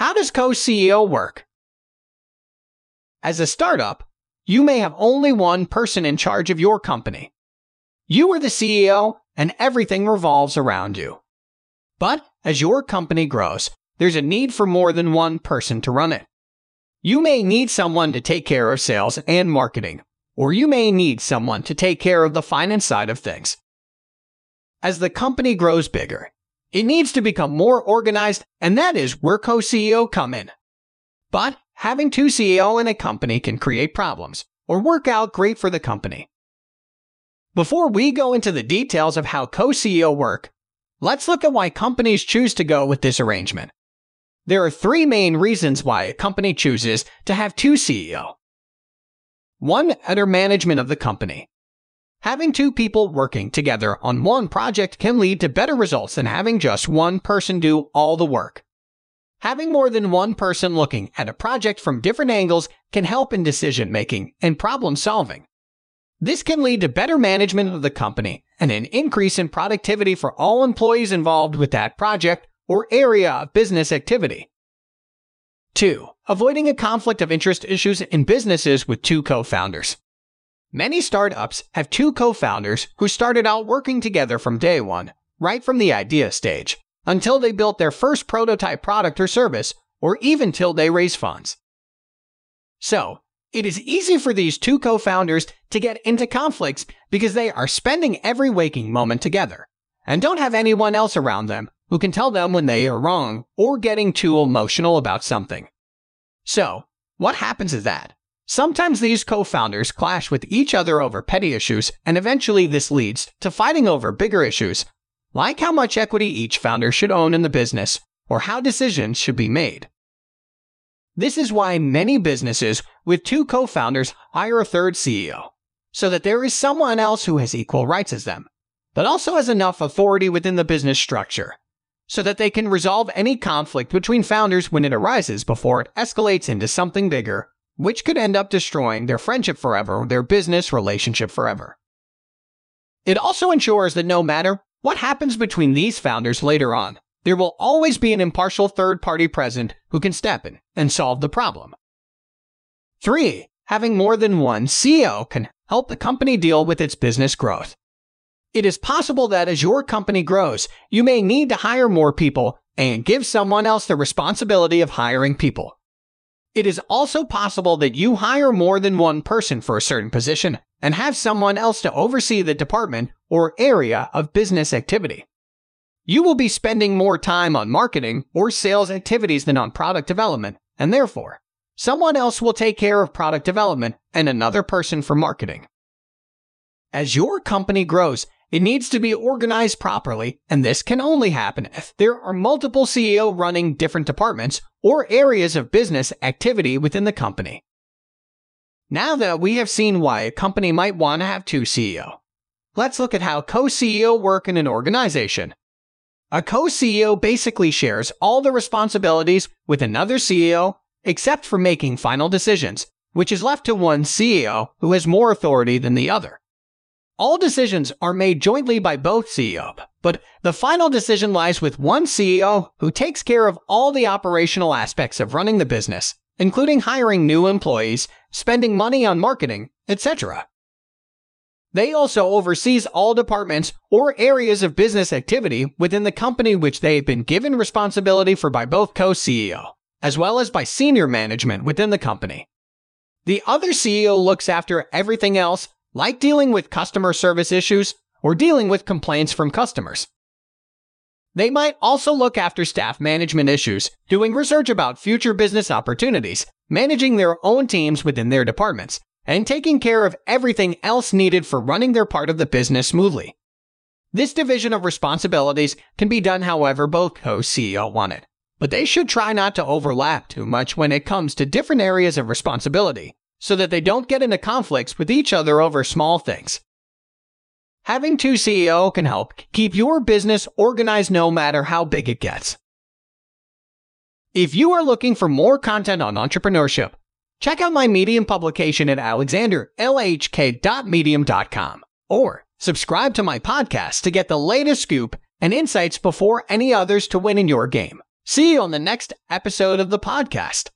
How does co CEO work? As a startup, you may have only one person in charge of your company. You are the CEO, and everything revolves around you. But as your company grows, there's a need for more than one person to run it. You may need someone to take care of sales and marketing, or you may need someone to take care of the finance side of things. As the company grows bigger, it needs to become more organized, and that is where co CEO come in. But having two CEO in a company can create problems, or work out great for the company. Before we go into the details of how co CEO work, let's look at why companies choose to go with this arrangement. There are three main reasons why a company chooses to have two CEO. One, better management of the company. Having two people working together on one project can lead to better results than having just one person do all the work. Having more than one person looking at a project from different angles can help in decision making and problem solving. This can lead to better management of the company and an increase in productivity for all employees involved with that project or area of business activity. 2. Avoiding a conflict of interest issues in businesses with two co founders. Many startups have two co founders who started out working together from day one, right from the idea stage, until they built their first prototype product or service, or even till they raise funds. So, it is easy for these two co founders to get into conflicts because they are spending every waking moment together and don't have anyone else around them who can tell them when they are wrong or getting too emotional about something. So, what happens is that Sometimes these co founders clash with each other over petty issues, and eventually this leads to fighting over bigger issues, like how much equity each founder should own in the business or how decisions should be made. This is why many businesses with two co founders hire a third CEO, so that there is someone else who has equal rights as them, but also has enough authority within the business structure, so that they can resolve any conflict between founders when it arises before it escalates into something bigger which could end up destroying their friendship forever, their business relationship forever. It also ensures that no matter what happens between these founders later on, there will always be an impartial third party present who can step in and solve the problem. 3. Having more than one CEO can help the company deal with its business growth. It is possible that as your company grows, you may need to hire more people and give someone else the responsibility of hiring people. It is also possible that you hire more than one person for a certain position and have someone else to oversee the department or area of business activity. You will be spending more time on marketing or sales activities than on product development, and therefore, someone else will take care of product development and another person for marketing. As your company grows, it needs to be organized properly, and this can only happen if there are multiple CEO running different departments or areas of business activity within the company. Now that we have seen why a company might want to have two CEO, let's look at how co-CEO work in an organization. A co-CEO basically shares all the responsibilities with another CEO except for making final decisions, which is left to one CEO who has more authority than the other. All decisions are made jointly by both CEO, but the final decision lies with one CEO who takes care of all the operational aspects of running the business, including hiring new employees, spending money on marketing, etc. They also oversees all departments or areas of business activity within the company which they have been given responsibility for by both co-CEO, as well as by senior management within the company. The other CEO looks after everything else like dealing with customer service issues or dealing with complaints from customers. They might also look after staff management issues, doing research about future business opportunities, managing their own teams within their departments, and taking care of everything else needed for running their part of the business smoothly. This division of responsibilities can be done however both co-CEO want it, but they should try not to overlap too much when it comes to different areas of responsibility, so that they don't get into conflicts with each other over small things. Having two CEO can help keep your business organized no matter how big it gets. If you are looking for more content on entrepreneurship, check out my Medium publication at alexanderlhk.medium.com or subscribe to my podcast to get the latest scoop and insights before any others to win in your game. See you on the next episode of the podcast.